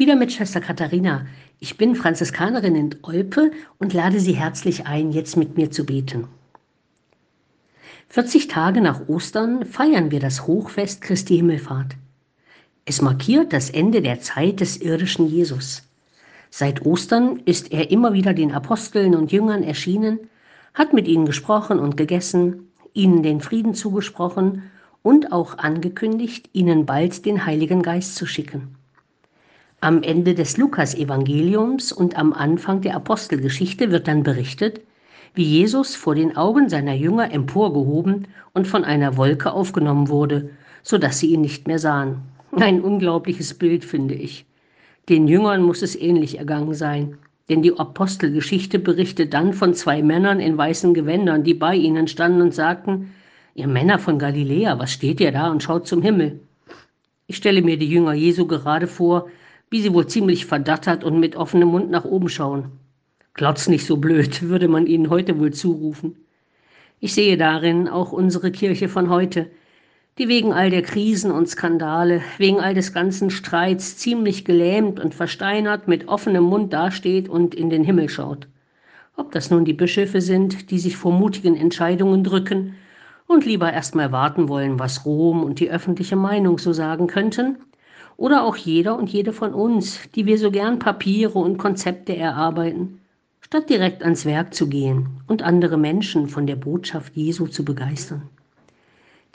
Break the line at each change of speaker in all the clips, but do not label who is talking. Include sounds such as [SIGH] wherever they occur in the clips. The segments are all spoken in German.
Wieder mit Schwester Katharina. Ich bin Franziskanerin in Olpe und lade Sie herzlich ein, jetzt mit mir zu beten. 40 Tage nach Ostern feiern wir das Hochfest Christi Himmelfahrt. Es markiert das Ende der Zeit des irdischen Jesus. Seit Ostern ist er immer wieder den Aposteln und Jüngern erschienen, hat mit ihnen gesprochen und gegessen, ihnen den Frieden zugesprochen und auch angekündigt, ihnen bald den Heiligen Geist zu schicken. Am Ende des Lukas-Evangeliums und am Anfang der Apostelgeschichte wird dann berichtet, wie Jesus vor den Augen seiner Jünger emporgehoben und von einer Wolke aufgenommen wurde, so dass sie ihn nicht mehr sahen. Ein unglaubliches Bild, finde ich. Den Jüngern muss es ähnlich ergangen sein, denn die Apostelgeschichte berichtet dann von zwei Männern in weißen Gewändern, die bei ihnen standen und sagten, ihr Männer von Galiläa, was steht ihr da und schaut zum Himmel? Ich stelle mir die Jünger Jesu gerade vor, wie sie wohl ziemlich verdattert und mit offenem Mund nach oben schauen. Klotz nicht so blöd, [LAUGHS] würde man ihnen heute wohl zurufen. Ich sehe darin auch unsere Kirche von heute, die wegen all der Krisen und Skandale, wegen all des ganzen Streits ziemlich gelähmt und versteinert mit offenem Mund dasteht und in den Himmel schaut. Ob das nun die Bischöfe sind, die sich vor mutigen Entscheidungen drücken und lieber erst mal warten wollen, was Rom und die öffentliche Meinung so sagen könnten, oder auch jeder und jede von uns, die wir so gern Papiere und Konzepte erarbeiten, statt direkt ans Werk zu gehen und andere Menschen von der Botschaft Jesu zu begeistern.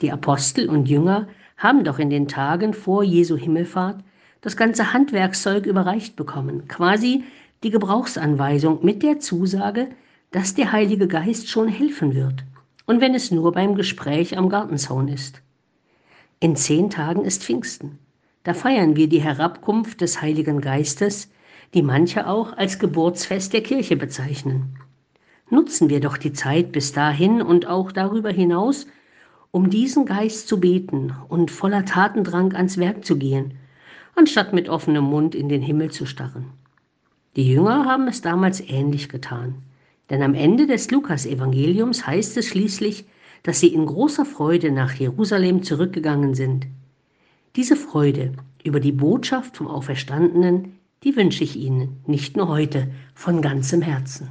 Die Apostel und Jünger haben doch in den Tagen vor Jesu Himmelfahrt das ganze Handwerkszeug überreicht bekommen, quasi die Gebrauchsanweisung mit der Zusage, dass der Heilige Geist schon helfen wird, und wenn es nur beim Gespräch am Gartenzaun ist. In zehn Tagen ist Pfingsten. Da feiern wir die Herabkunft des Heiligen Geistes, die manche auch als Geburtsfest der Kirche bezeichnen. Nutzen wir doch die Zeit bis dahin und auch darüber hinaus, um diesen Geist zu beten und voller Tatendrang ans Werk zu gehen, anstatt mit offenem Mund in den Himmel zu starren. Die Jünger haben es damals ähnlich getan, denn am Ende des Lukas-Evangeliums heißt es schließlich, dass sie in großer Freude nach Jerusalem zurückgegangen sind. Diese Freude über die Botschaft vom Auferstandenen, die wünsche ich Ihnen nicht nur heute von ganzem Herzen.